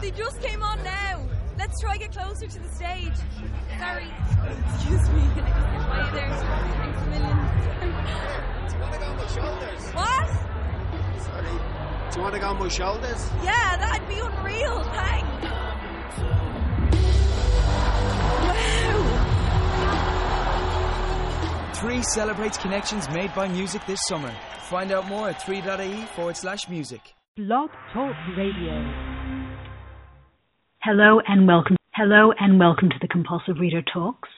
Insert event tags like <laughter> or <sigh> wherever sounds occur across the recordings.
They just came on now. Let's try to get closer to the stage. Sorry. Excuse me. I just get by you there. Thanks a million. Do you want to go on my shoulders? What? Sorry. Do you want to go on my shoulders? Yeah, that'd be unreal. Thanks. Wow. Three celebrates connections made by music this summer. Find out more at 3.ie forward slash music. Blog Talk Radio. Hello and welcome. Hello and welcome to the Compulsive Reader Talks.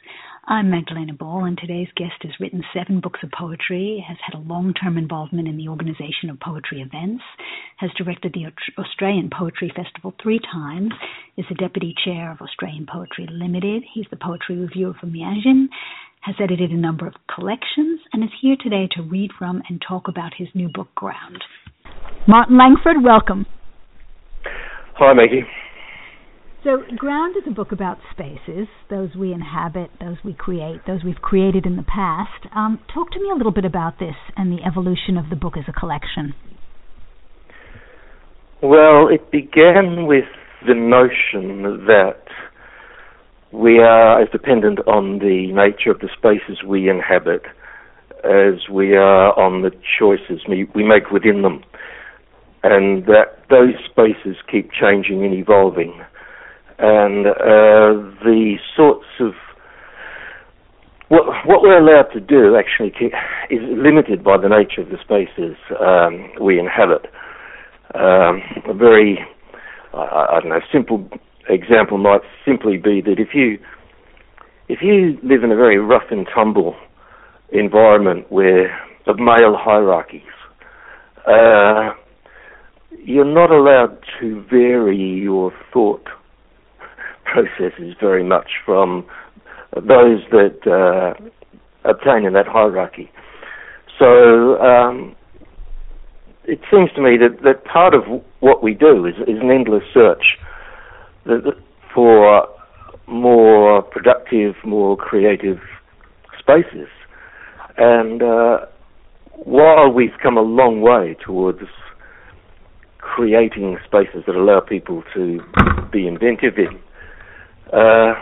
I'm Magdalena Ball, and today's guest has written seven books of poetry, has had a long term involvement in the organisation of poetry events, has directed the Australian Poetry Festival three times, is the deputy chair of Australian Poetry Limited, he's the poetry reviewer for Meanjin, has edited a number of collections, and is here today to read from and talk about his new book, Ground. Martin Langford, welcome. Hi, Maggie. So, Ground is a book about spaces, those we inhabit, those we create, those we've created in the past. Um, talk to me a little bit about this and the evolution of the book as a collection. Well, it began with the notion that we are as dependent on the nature of the spaces we inhabit as we are on the choices we make within them, and that those spaces keep changing and evolving and uh, the sorts of what what we're allowed to do actually is limited by the nature of the spaces um, we inhabit. Um, a very I, I don't know simple example might simply be that if you if you live in a very rough and tumble environment where of male hierarchies, uh, you're not allowed to vary your thought processes very much from those that uh, obtain in that hierarchy. So um, it seems to me that, that part of what we do is, is an endless search for more productive, more creative spaces. And uh, while we've come a long way towards creating spaces that allow people to be inventive in, uh,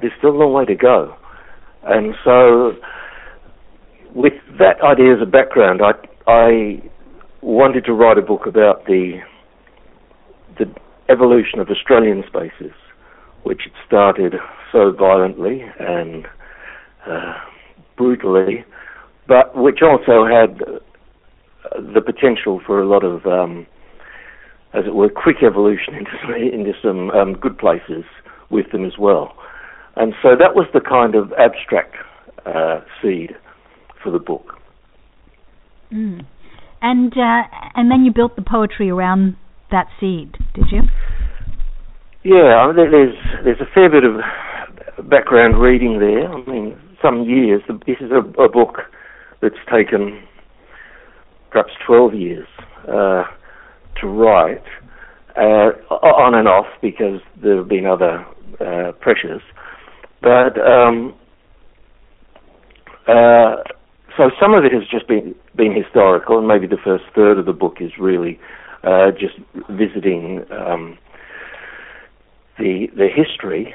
there's still a long way to go. And so, with that idea as a background, I, I wanted to write a book about the the evolution of Australian spaces, which had started so violently and uh, brutally, but which also had the potential for a lot of, um, as it were, quick evolution <laughs> into some, into some um, good places with them as well. And so that was the kind of abstract uh, seed for the book. Mm. And uh, and then you built the poetry around that seed, did you? Yeah, I mean, there's there's a fair bit of background reading there. I mean, some years. This is a, a book that's taken perhaps 12 years uh, to write, uh, on and off because there have been other uh, pressures. But um, uh, so some of it has just been been historical, and maybe the first third of the book is really uh, just visiting um, the the history,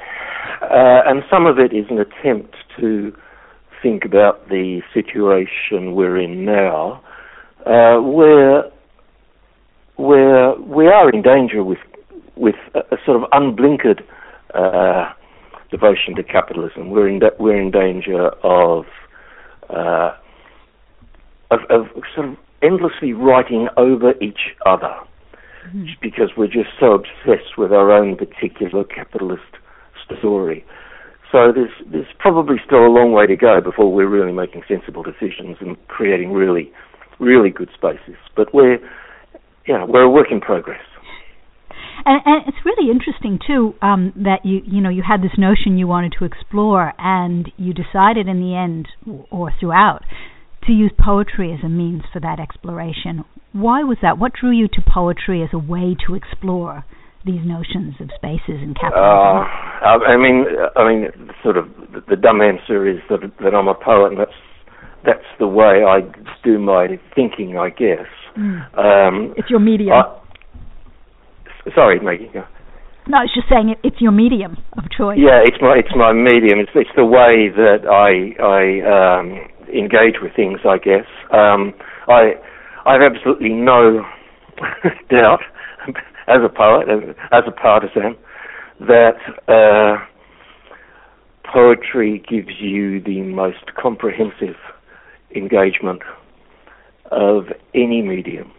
uh, and some of it is an attempt to think about the situation we're in now, uh, where where we are in danger with with a, a sort of unblinkered uh, devotion to capitalism. We're in da- we're in danger of, uh, of, of sort of endlessly writing over each other mm-hmm. because we're just so obsessed with our own particular capitalist story. So there's there's probably still a long way to go before we're really making sensible decisions and creating really really good spaces. But we're you know we're a work in progress. And, and it's really interesting too um, that you you know you had this notion you wanted to explore, and you decided in the end or throughout to use poetry as a means for that exploration. Why was that? What drew you to poetry as a way to explore these notions of spaces and capitalism? Uh, I mean, I mean, sort of the, the dumb answer is that that I'm a poet, and that's that's the way I do my thinking, I guess. Mm. Um, it's your medium. I, sorry, Maggie. Yeah. No, I was just saying it, it's your medium of choice. Yeah, it's my it's my medium. It's it's the way that I I um, engage with things. I guess um, I I have absolutely no <laughs> doubt as a poet as, a partisan that uh, poetry gives you the most comprehensive engagement of any medium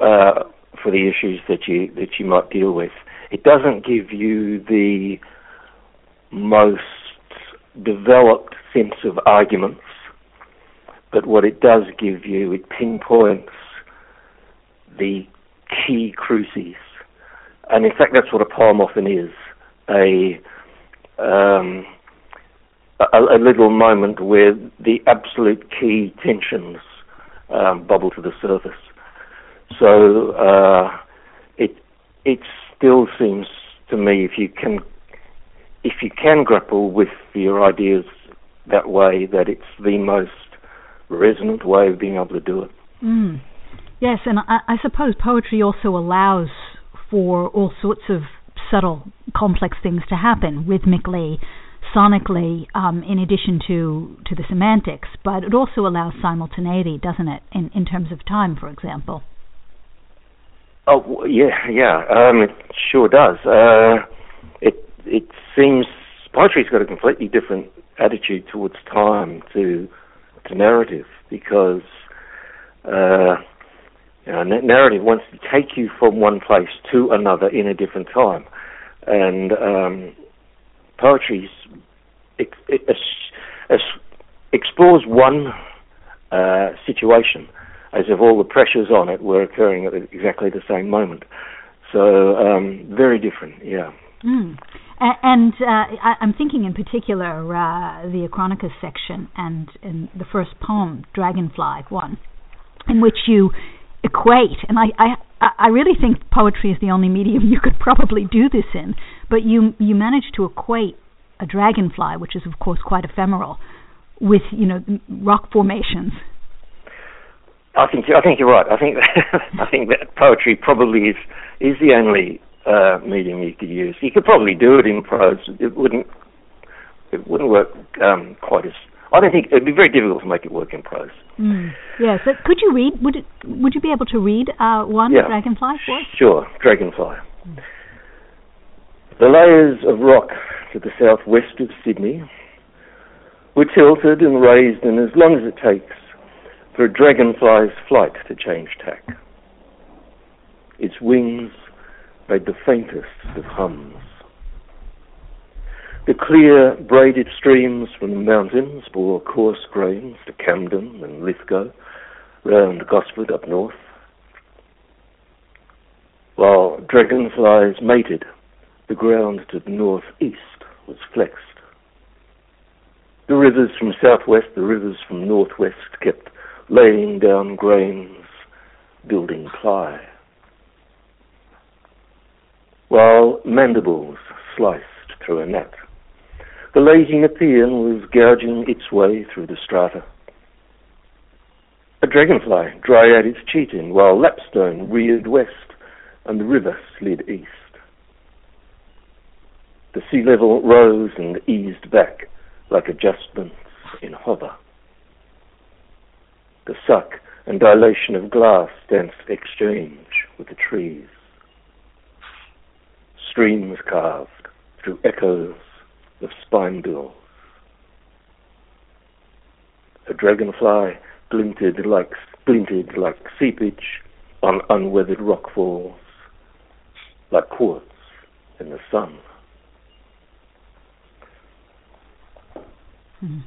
uh, for the issues that you that you might deal with. It doesn't give you the most developed sense of arguments, but what it does give you, it pinpoints the key cruces. And in fact, that's what a poem often is a, um, a, a, little moment where the absolute key tensions um, bubble to the surface. So uh, it it's still seems to me if you can if you can grapple with your ideas that way, that it's the most resonant way of being able to do it. Mm. Yes, and I, I suppose poetry also allows for all sorts of subtle, complex things to happen rhythmically, sonically, um, in addition to, to the semantics. But it also allows simultaneity, doesn't it, in, in terms of time, for example? Oh yeah, yeah. Um, it sure does. Uh, it it seems poetry's got a completely different attitude towards time to to narrative because uh, you know, narrative wants to take you from one place to another in a different time, and um, poetry explores one uh, situation as if all the pressures on it were occurring at exactly the same moment. So um, very different, yeah. Mm. And uh, I, am thinking in particular uh, the Achronicus section and, and the first poem, Dragonfly one, in which you equate, and I, I, I really think poetry is the only medium <laughs> you could probably do this in, but you, you manage to equate a dragonfly, which is of course quite ephemeral, with you know rock formations I think I think you're right. I think that, <laughs> I think that poetry probably is is the only uh, medium you could use. You could probably do it in prose. It wouldn't it wouldn't work um, quite as. I don't think it'd be very difficult to make it work in prose. Mm. Yes. Yeah, so could you read? Would it? Would you be able to read uh, one yeah. dragonfly for us? Sure, dragonfly. Mm. The layers of rock to the southwest of Sydney were tilted and raised, and as long as it takes for a dragonfly's flight to change tack. Its wings made the faintest of hums. The clear, braided streams from the mountains bore coarse grains to Camden and Lithgow, round Gosford up north. While dragonflies mated, the ground to the northeast was flexed. The rivers from southwest, the rivers from northwest kept laying down grains, building ply. While mandibles sliced through a net, the lazy Nepean was gouging its way through the strata. A dragonfly dryad its cheating, while lapstone reared west and the river slid east. The sea level rose and eased back like adjustments in hover the suck and dilation of glass dance exchange with the trees. Streams carved through echoes of spine bills. A dragonfly glinted like glinted like seepage on unweathered rock falls, like quartz in the sun. Mm.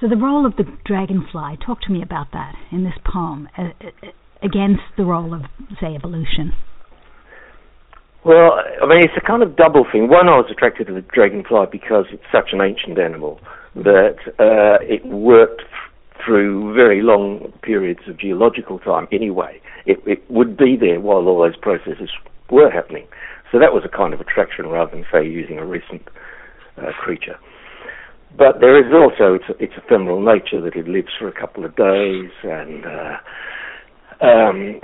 So the role of the dragonfly, talk to me about that in this poem uh, uh, against the role of, say, evolution. Well, I mean, it's a kind of double thing. One, I was attracted to the dragonfly because it's such an ancient animal that uh, it worked through very long periods of geological time anyway. It, it would be there while all those processes were happening. So that was a kind of attraction rather than, say, using a recent uh, creature. But there is also its, its ephemeral nature that it lives for a couple of days, and uh, um,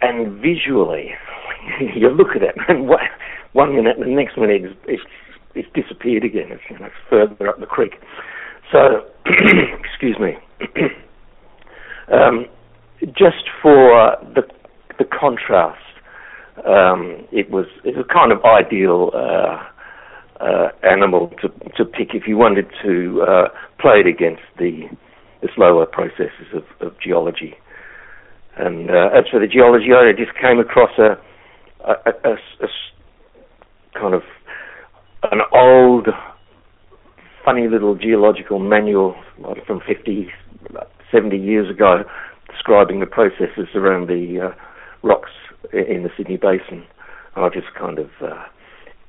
and visually, <laughs> you look at it, and <laughs> one minute, the next minute, it's, it's, it's disappeared again. It's, you know, it's further up the creek. So, <clears throat> excuse me. <clears throat> um, just for the the contrast, um, it was it was kind of ideal uh, uh, animal to to pick if you wanted to uh, play it against the the slower processes of, of geology. And uh, as for the geology, I just came across a, a, a, a kind of an old, funny little geological manual from 50, 70 years ago describing the processes around the uh, rocks in the Sydney Basin. And I just kind of uh,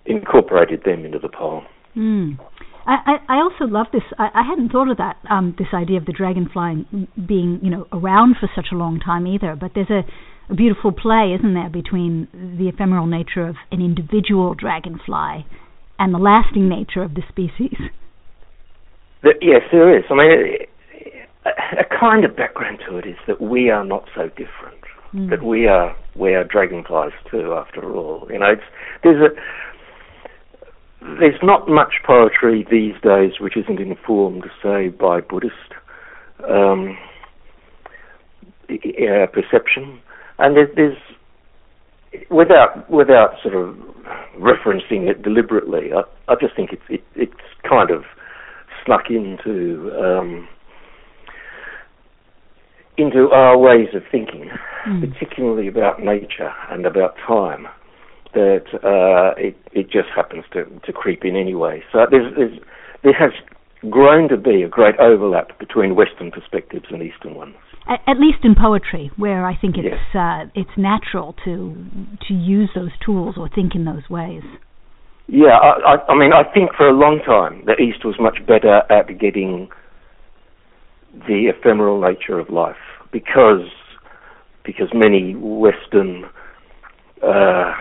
incorporated them into the poem. Mm. I, I also love this. I, I hadn't thought of that. Um, this idea of the dragonfly being, you know, around for such a long time either. But there's a, a beautiful play, isn't there, between the ephemeral nature of an individual dragonfly and the lasting nature of the species. The, yes, there is. I mean, a, a kind of background to it is that we are not so different. Mm. That we are we are dragonflies too, after all. You know, it's there's a there's not much poetry these days which isn't informed, say, by Buddhist um, uh, perception, and there's, there's, without without sort of referencing it deliberately, I, I just think it's it, it's kind of snuck into um, into our ways of thinking, mm. particularly about nature and about time that uh, it it just happens to to creep in anyway. So there's, there's there has grown to be a great overlap between Western perspectives and Eastern ones. At, at least in poetry, where I think it's yes. uh, it's natural to to use those tools or think in those ways. Yeah, I, I, I mean, I think for a long time the East was much better at getting the ephemeral nature of life because because many Western uh,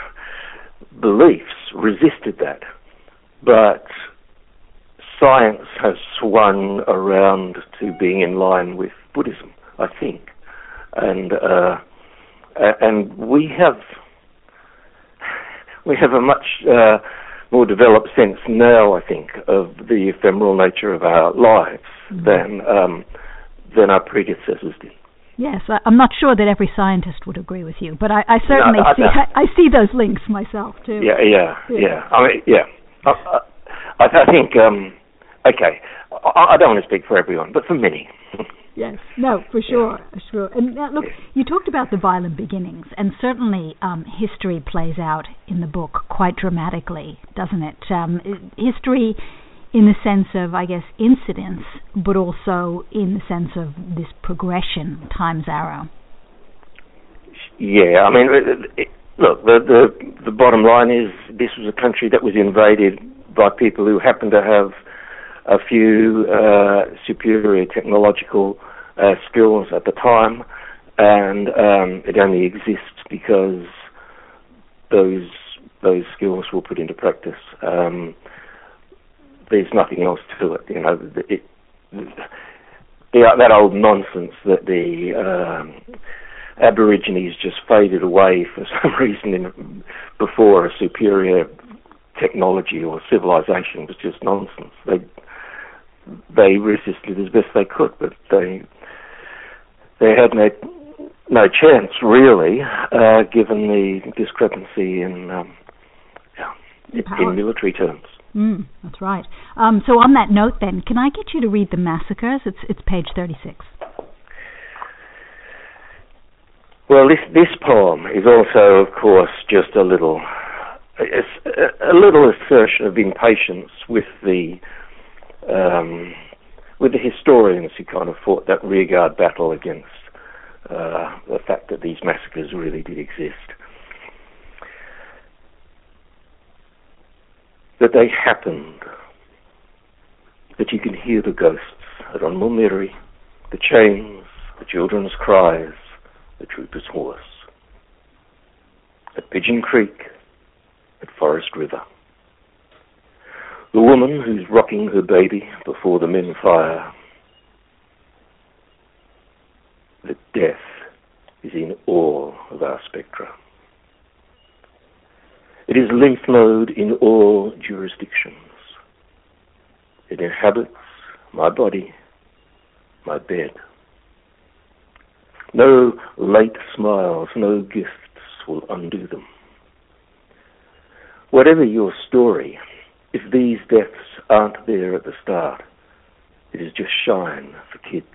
beliefs resisted that. But science has swung around to being in line with Buddhism, I think. And uh, and we have we have a much uh, more developed sense now, I think, of the ephemeral nature of our lives mm-hmm. than um, than our predecessors did. Yes, I, am not sure that every scientist would agree with you, but I, I certainly no, I, see I, <laughs> I, see those links myself too. Yeah, yeah, yeah. yeah. I mean, yeah. I, I, think um, okay. I, don't want to speak for everyone, but for many. <laughs> yes, no, for sure, yeah. sure. And uh, look, you talked about the violent beginnings, and certainly um, history plays out in the book quite dramatically, doesn't it? Um, history in the sense of, I guess, incidence, but also in the sense of this progression times arrow. Yeah, I mean, it, look, the, the the bottom line is this was a country that was invaded by people who happened to have a few uh, superior technological uh, skills at the time, and um, it only exists because those those skills were put into practice. Um, there's nothing else to it. You know, it, the, that old nonsense that the um, Aborigines just faded away for <laughs> some reason in, before a superior technology or civilization was just nonsense. They they resisted as best they could, but they they had no no chance really, uh, given the discrepancy in um, yeah, in military terms. Mm, that's right. Um, so on that note, then, can I get you to read the massacres? It's it's page thirty-six. Well, this this poem is also, of course, just a little a, a little assertion of impatience with the um, with the historians who kind of fought that rearguard battle against uh, the fact that these massacres really did exist. That they happened, that you can hear the ghosts at Unmulmiri, the chains, the children's cries, the trooper's horse, at Pigeon Creek, at Forest River. The woman who's rocking her baby before the men fire. The death is in all of our spectra. It is lymph node in all jurisdictions. It inhabits my body, my bed. No late smiles, no gifts will undo them. Whatever your story, if these deaths aren't there at the start, it is just shine for kids.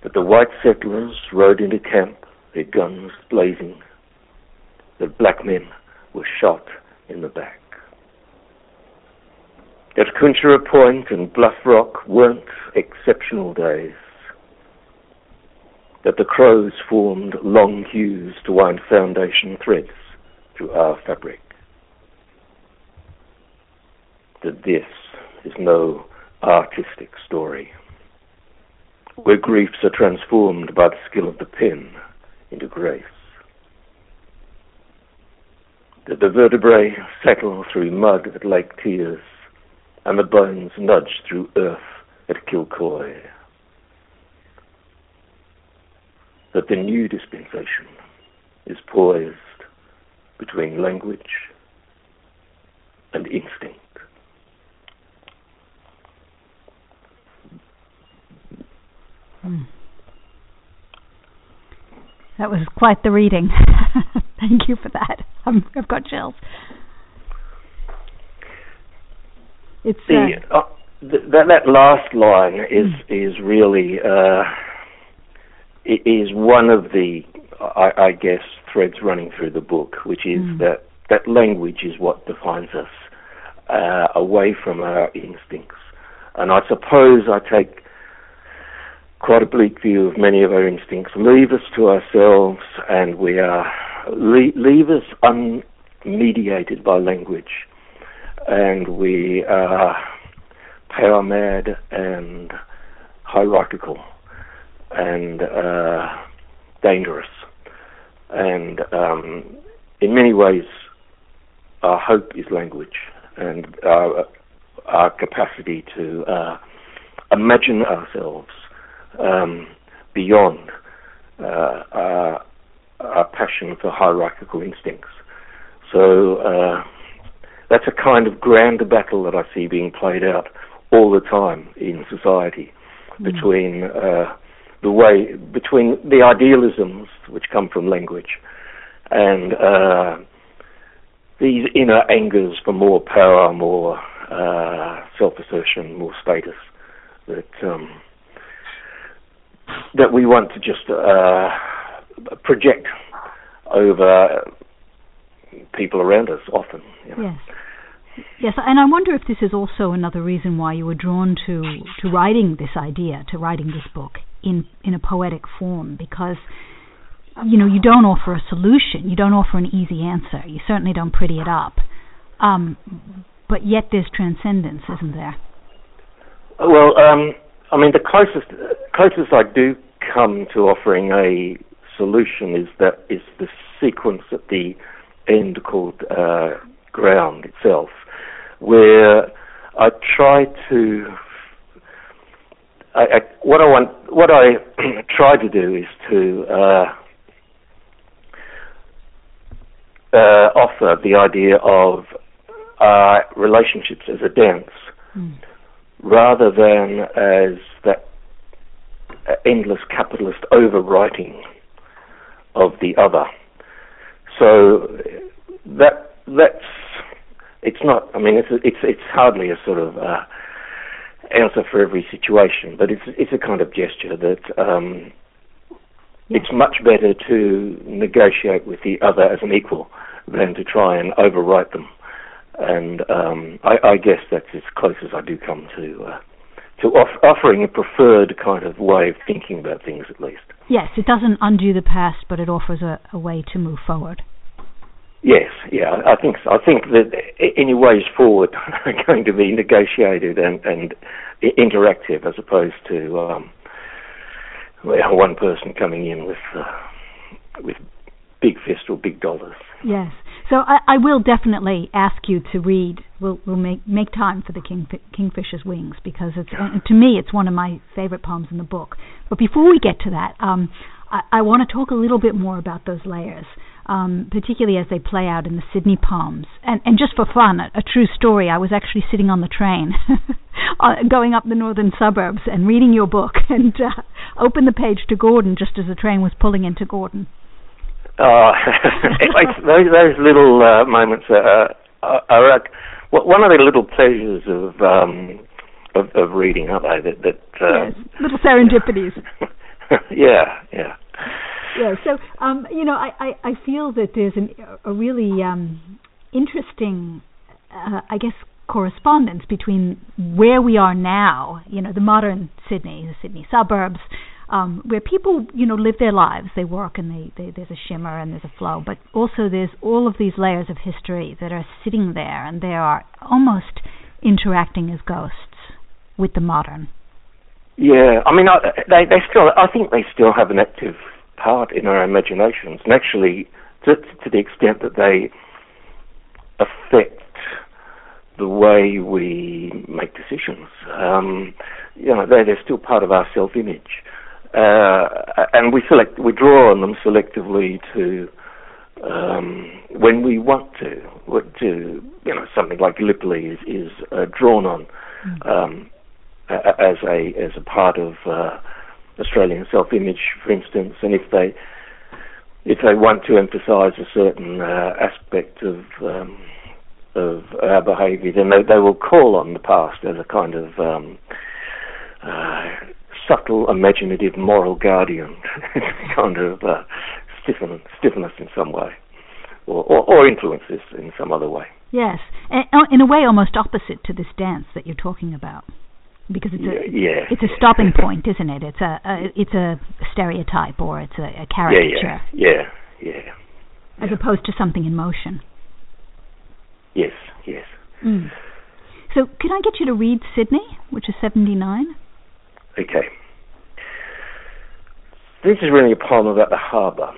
But the white settlers rode into camp, their guns blazing. That black men were shot in the back. That Cooncherra Point and Bluff Rock weren't exceptional days. That the crows formed long queues to wind foundation threads through our fabric. That this is no artistic story, where griefs are transformed by the skill of the pen into grace. That the vertebrae settle through mud at Lake Tears, and the bones nudge through earth at Kilcoy. That the new dispensation is poised between language and instinct. Hmm. That was quite the reading. <laughs> Thank you for that. I have got chills. It's the, uh, uh, that that last line is mm. is really uh, is one of the I, I, guess threads running through the book, which is mm. that that language is what defines us uh, away from our instincts, and I suppose I take quite a bleak view of many of our instincts. Leave us to ourselves, and we are leave, us unmediated by language and we are power and hierarchical and uh, dangerous. And um, in many ways, our hope is language and our, our capacity to uh, imagine ourselves um, beyond uh, our, our, passion for hierarchical instincts. So uh, that's a kind of grand battle that I see being played out all the time in society mm. between uh, the way between the idealisms which come from language and uh, these inner angers for more power, more uh, self-assertion, more status that um, that we want to just uh, project over people around us often. You know. Yes. Yes, and I wonder if this is also another reason why you were drawn to to writing this idea, to writing this book in in a poetic form, because you know you don't offer a solution, you don't offer an easy answer, you certainly don't pretty it up, um, but yet there's transcendence, isn't there? Well, um, I mean, the closest closest I do come to offering a solution is that is the sequence at the end called uh, ground itself, where I try to. I, I, what I want, what I <clears throat> try to do is to uh, uh, offer the idea of uh, relationships as a dance, mm. rather than as that endless capitalist overwriting of the other. So that that's it's not. I mean, it's it's it's hardly a sort of uh, answer for every situation, but it's it's a kind of gesture that um, yeah. it's much better to negotiate with the other as an equal than to try and overwrite them. And um, I, I, guess that's as close as I do come to uh, to off- offering a preferred kind of way of thinking about things, at least. Yes, it doesn't undo the past, but it offers a, a way to move forward. Yes, yeah, I think so. I think that any ways forward <laughs> are going to be negotiated and, and interactive as opposed to um, one person coming in with uh, with big fist or big dollars. Yes. So I, I, will definitely ask you to read. We'll, we'll make make time for the King, Kingfisher's Wings because it's to me it's one of my favorite poems in the book. But before we get to that, um, I, I want to talk a little bit more about those layers um, particularly as they play out in the Sydney poems. And, and just for fun, a, a true story, I was actually sitting on the train <laughs> uh, going up the northern suburbs and reading your book <laughs> and uh, opened the page to Gordon just as the train was pulling into Gordon. Oh, <laughs> <laughs> those, those little uh, moments are, are, are like one of the little pleasures of um, of, of reading, aren't they? That, that uh, yes, little serendipities. <laughs> yeah, yeah yeah. So, um, you know, I, I, I feel that there's an, a really um, interesting, uh, I guess, correspondence between where we are now, you know, the modern Sydney, the Sydney suburbs, um, where people, you know, live their lives. They work and they, they, there's a shimmer and there's a flow, but also there's all of these layers of history that are sitting there and they are almost interacting as ghosts with the modern. Yeah, I mean, I, they they still. I think they still have an active part in our imaginations, and actually, to, to the extent that they affect the way we make decisions. Um, you know, they, they're still part of our self-image, uh, and we select, we draw on them selectively to um, when we want to. To you know, something like Gallipoli is, is uh, drawn on mm. um, as a as a part of uh, Australian self-image, for instance, and if they if they want to emphasise a certain uh, aspect of um, of our behaviour, then they, they will call on the past as a kind of um, uh, subtle, imaginative, moral guardian, <laughs> kind of uh, stiffen, stiffen us in some way, or, or, or influence us in some other way. Yes, in a way almost opposite to this dance that you're talking about because it's a yeah, it's a stopping point, isn't it? It's a, a it's a stereotype or it's a, a caricature. Yeah, yeah, yeah. As opposed to something in motion. Yes, yes. Mm. So, can I get you to read Sydney, which is seventy nine? Okay. This is really a poem about the harbour.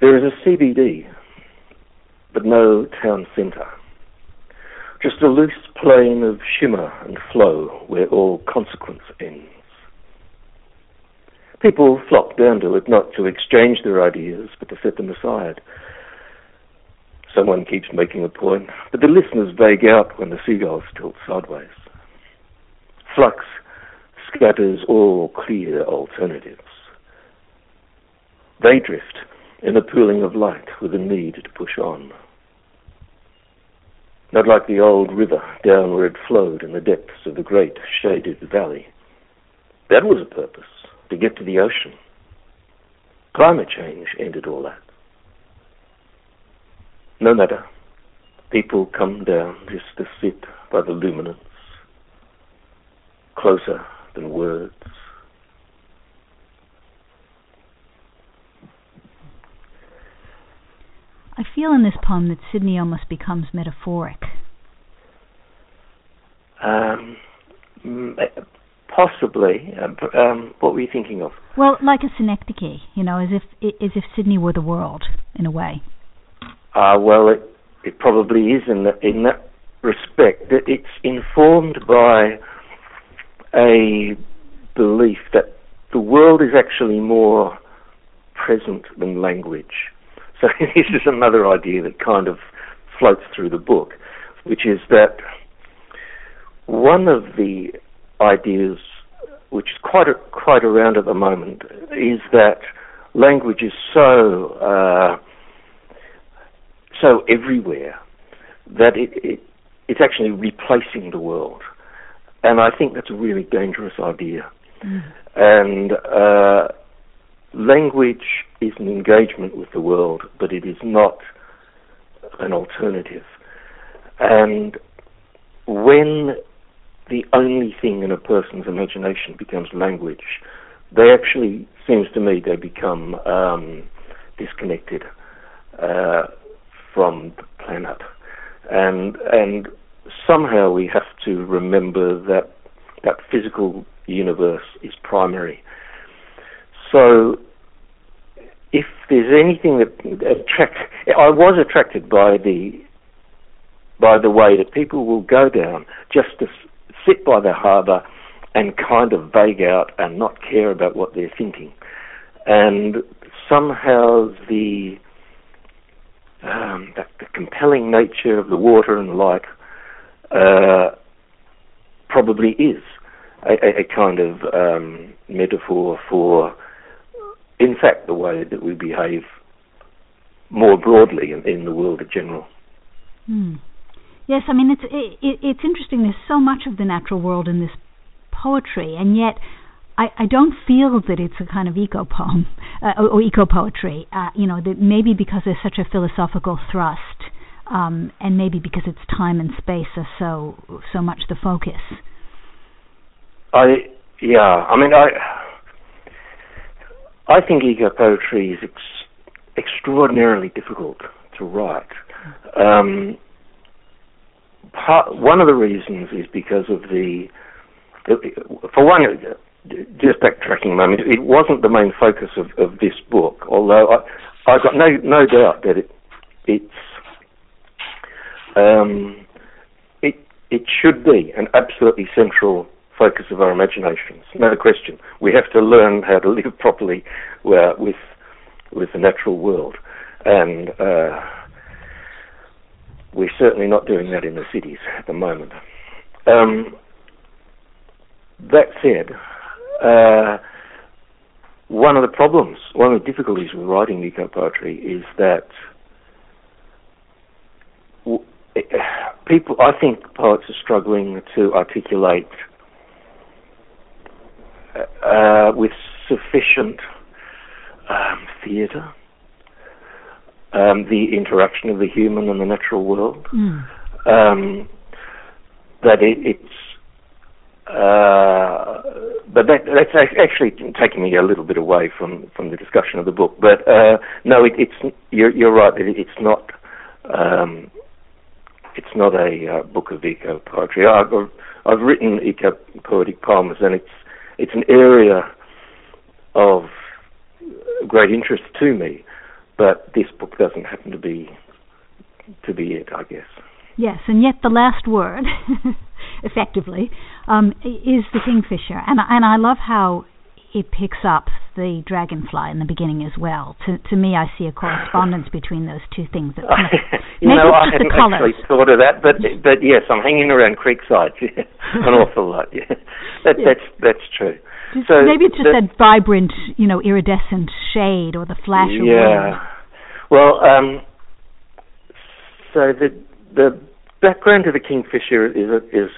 There is a CBD, but no town centre just a loose plane of shimmer and flow where all consequence ends. People flock down to it not to exchange their ideas, but to set them aside. Someone keeps making a point, but the listeners vague out when the seagulls tilt sideways. Flux scatters all clear alternatives. They drift in a pooling of light with a need to push on not like the old river down where it flowed in the depths of the great shaded valley. That was a purpose, to get to the ocean. Climate change ended all that. No matter. People come down just to sit by the luminance, closer than words. I feel in this poem that Sydney almost becomes metaphoric. Um, possibly. Uh, um, what were you thinking of? Well, like a synecdoche, you know, as if as if Sydney were the world in a way. Uh, well, it it probably is in that in that respect. That it's informed by a belief that the world is actually more present than language. So <laughs> this is another idea that kind of floats through the book, which is that one of the ideas which is quite a, quite around at the moment is that language is so uh, so everywhere that it, it it's actually replacing the world, and I think that's a really dangerous idea. Mm. And uh, language is an engagement with the world, but it is not an alternative. And when the only thing in a person's imagination becomes language, they actually, seems to me, they become um, disconnected uh, from the planet. And and somehow we have to remember that that physical universe is primary so if there's anything that attract, I was attracted by the by the way that people will go down just to sit by the harbour and kind of vague out and not care about what they're thinking, and somehow the um, the, the, compelling nature of the water and the like uh, probably is a, a, kind of um, metaphor for, in fact, the way that we behave more broadly in, in the world in general. Mm. Yes, I mean it's it, it's interesting. There's so much of the natural world in this poetry, and yet I, I don't feel that it's a kind of eco poem uh, or, or eco poetry. Uh, you know, that maybe because there's such a philosophical thrust, um, and maybe because it's time and space are so so much the focus. I yeah, I mean I I think eco poetry is ex- extraordinarily difficult to write. Um, part, one of the reasons is because of the, for one, just backtracking a moment, it wasn't the main focus of, of this book, although I, I've got no no doubt that it it's um, it it should be an absolutely central focus of our imaginations. No question. We have to learn how to live <laughs> properly uh, with with the natural world, and uh, we're certainly not doing that in the cities at the moment. Um, that said, uh, one of the problems, one of the difficulties with writing eco poetry is that people, I think poets are struggling to articulate uh, with sufficient um, theatre um, the interaction of the human and the natural world. Mm. Um, that it, it's uh, but that, that's actually taking me a little bit away from, from the discussion of the book. But uh, no, it, it's you're, you're right. It, it's not um, it's not a uh, book of eco poetry. I've, I've written eco poetic poems, and it's it's an area of great interest to me. But this book doesn't happen to be to be it, I guess. Yes, and yet the last word, <laughs> effectively, um, is the kingfisher, and and I love how it picks up the dragonfly in the beginning as well. To to me, I see a correspondence between those two things. That kind of, <laughs> you know, I hadn't actually thought of that, but but yes, I'm hanging around Creekside yeah, <laughs> an awful lot. Yeah, that, yeah. that's that's true. Just, so maybe it's just that, that, vibrant, you know, iridescent shade or the flash of yeah. Well, um, so the the background to the kingfisher is is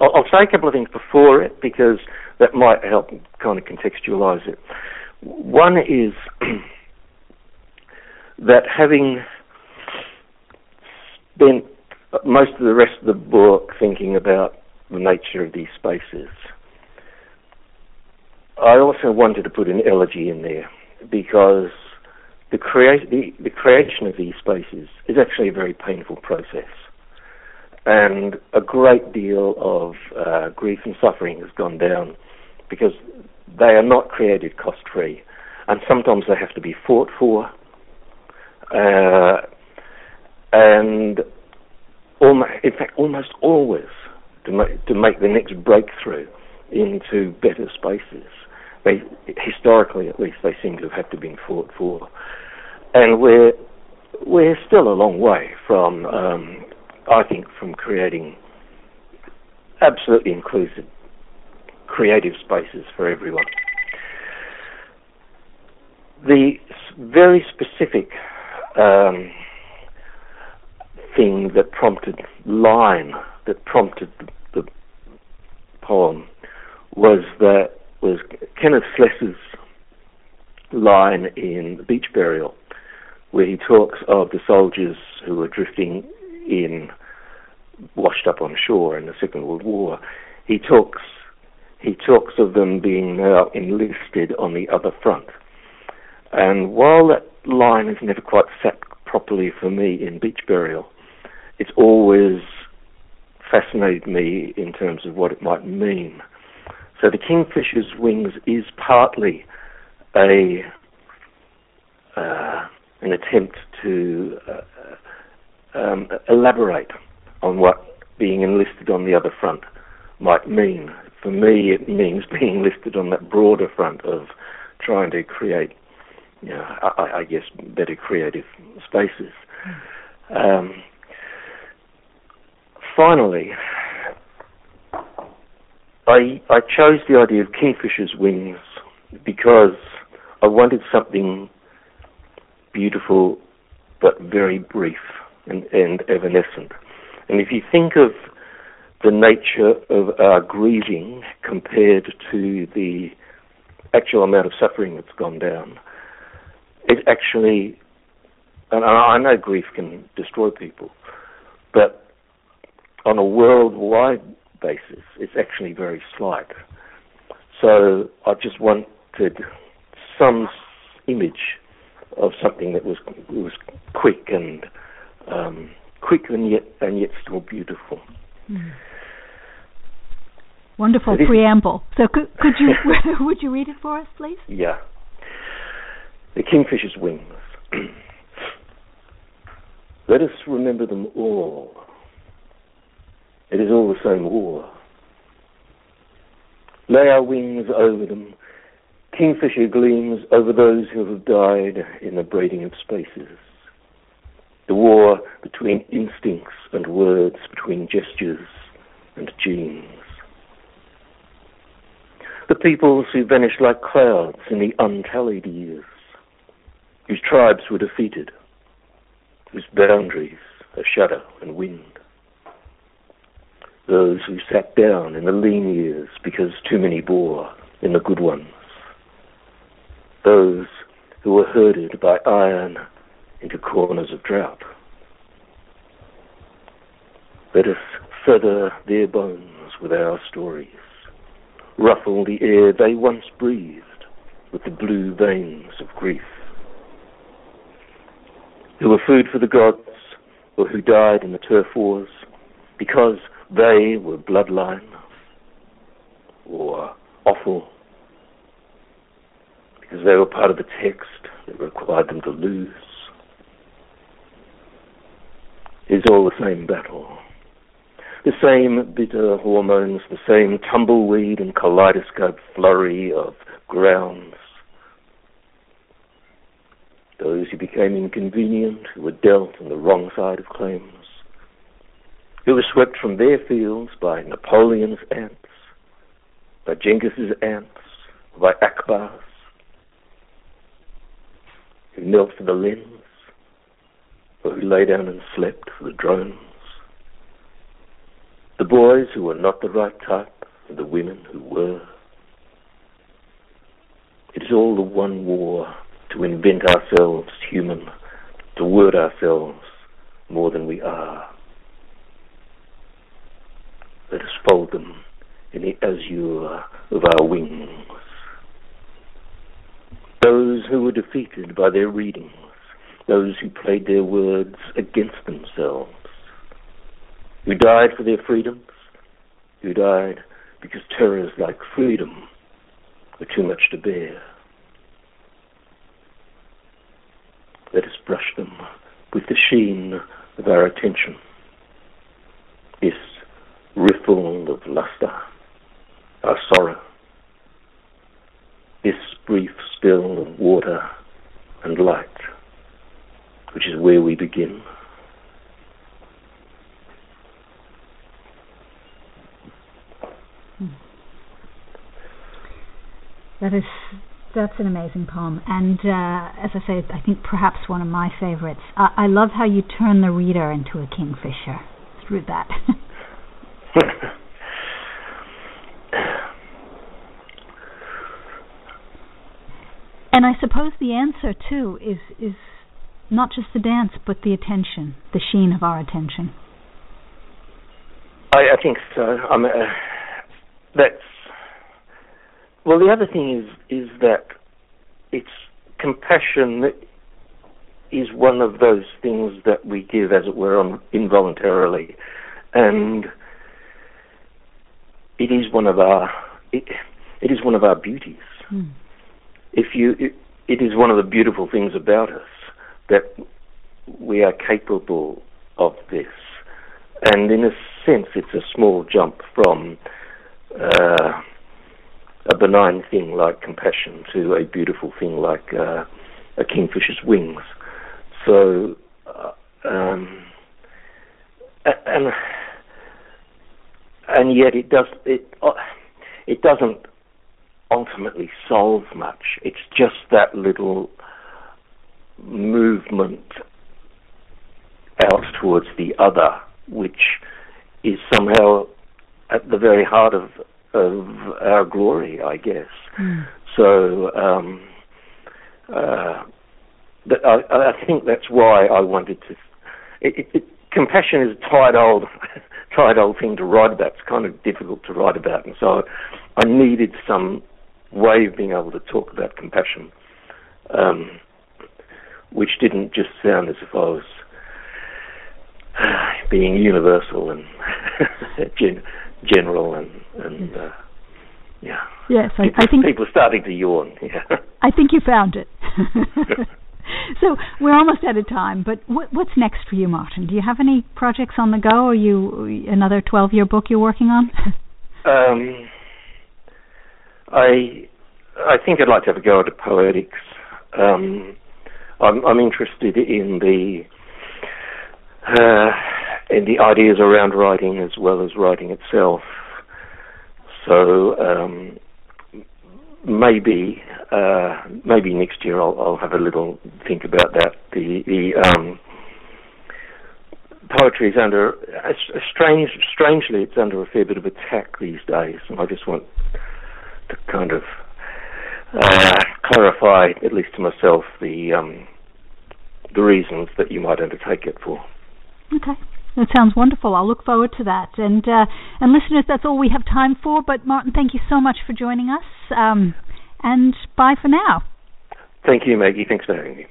I'll, I'll say a couple of things before it because that might help kind of contextualize it. One is <clears throat> that having spent most of the rest of the book thinking about the nature of these spaces, I also wanted to put an elegy in there because the, the, the creation of these spaces is actually a very painful process and a great deal of uh, grief and suffering has gone down because they are not created cost free, and sometimes they have to be fought for, uh, and almost, in fact, almost always to make, to make the next breakthrough into better spaces. They historically, at least, they seem to have had to have been fought for, and we're we're still a long way from um, I think, from creating absolutely inclusive, creative spaces for everyone. The very specific um, thing that prompted line that prompted the, the poem was that was Kenneth Slessor's line in Beach Burial, where he talks of the soldiers who were drifting in washed up on shore in the Second World War, he talks he talks of them being now enlisted on the other front. And while that line has never quite sat properly for me in beach burial, it's always fascinated me in terms of what it might mean. So the kingfisher's wings is partly a uh, an attempt to uh, um, elaborate on what being enlisted on the other front might mean. For me, it means <laughs> being enlisted on that broader front of trying to create, you know, I, I guess, better creative spaces. Um, finally, I I chose the idea of kingfisher's wings because I wanted something beautiful but very brief and, and evanescent. And if you think of the nature of our grieving compared to the actual amount of suffering that's gone down, it actually, and I know grief can destroy people, but on a worldwide basis, it's actually very slight. So I just wanted some image of something that was was quick and um, quick and yet and yet still beautiful. Mm. Wonderful so preamble. So could could you <laughs> would you read it for us, please? Yeah. The kingfisher's wings. <clears throat> Let us remember them all. It is all the same war. Lay our wings over them Kingfisher gleams over those who have died in the braiding of spaces. The war between instincts and words, between gestures and genes. The peoples who vanished like clouds in the untallied years, whose tribes were defeated, whose boundaries are shadow and wind. Those who sat down in the lean years because too many bore in the good ones those who were herded by iron into corners of drought. Let us feather their bones with our stories, ruffle the air they once breathed with the blue veins of grief. Who were food for the gods, or who died in the turf wars because they were bloodline, or offal because they were part of the text that required them to lose. It's all the same battle. The same bitter hormones, the same tumbleweed and kaleidoscope flurry of grounds. Those who became inconvenient, who were dealt on the wrong side of claims, who were swept from their fields by Napoleon's ants, by Genghis's ants, by Akbar's, who knelt for the lens, or who lay down and slept for the drones. The boys who were not the right type, and the women who were. It is all the one war to invent ourselves human, to word ourselves more than we are. Let us fold them in the azure of our wings those who were defeated by their readings, those who played their words against themselves, who died for their freedoms, who died because terrors like freedom were too much to bear. Let us brush them with the sheen of our attention, this riffle of luster, our sorrow, this brief spill of water and light, which is where we begin. That is that's an amazing poem, and uh, as I say, I think perhaps one of my favorites. I, I love how you turn the reader into a kingfisher through that. <laughs> And I suppose the answer too is is not just the dance, but the attention, the sheen of our attention. I, I think so. I mean, uh, that's well. The other thing is is that it's compassion is one of those things that we give, as it were, on, involuntarily, and it is one of our it, it is one of our beauties. Mm if you, it, it is one of the beautiful things about us that we are capable of this. And in a sense, it's a small jump from uh, a benign thing like compassion to a beautiful thing like uh, a kingfisher's wings. So, uh, um, and and yet it does it uh, it doesn't ultimately solve much. It's just that little movement out towards the other, which is somehow at the very heart of of our glory, I guess. Mm. So um, uh, I, I, think that's why I wanted to. It, it, it, compassion is a tired old, <laughs> tired old thing to write about. It's kind of difficult to write about, and so I needed some way of being able to talk about compassion, um, which didn't just sound as if I was <sighs> being universal and <laughs> gen- general and and uh, yeah. Yes, I, I think people are starting to yawn. <laughs> Yeah. I think you found it. <laughs> <laughs> so we're almost out of time, but what, what's next for you, Martin? Do you have any projects on the go? Are you another twelve-year book you're working on? um, I I think I'd like to have a go at poetics. Um, I'm, I'm interested in the uh, in the ideas around writing as well as writing itself. So um, maybe uh, maybe next year I'll, I'll, have a little think about that. The the um, poetry is under a, a strange strangely it's under a fair bit of attack these days, and I just want to kind of uh, clarify, at least to myself, the um, the reasons that you might undertake it for. Okay. That sounds wonderful. I'll look forward to that. And uh, and listeners, that's all we have time for. But Martin, thank you so much for joining us. Um, and bye for now. Thank you, Maggie. Thanks for having me.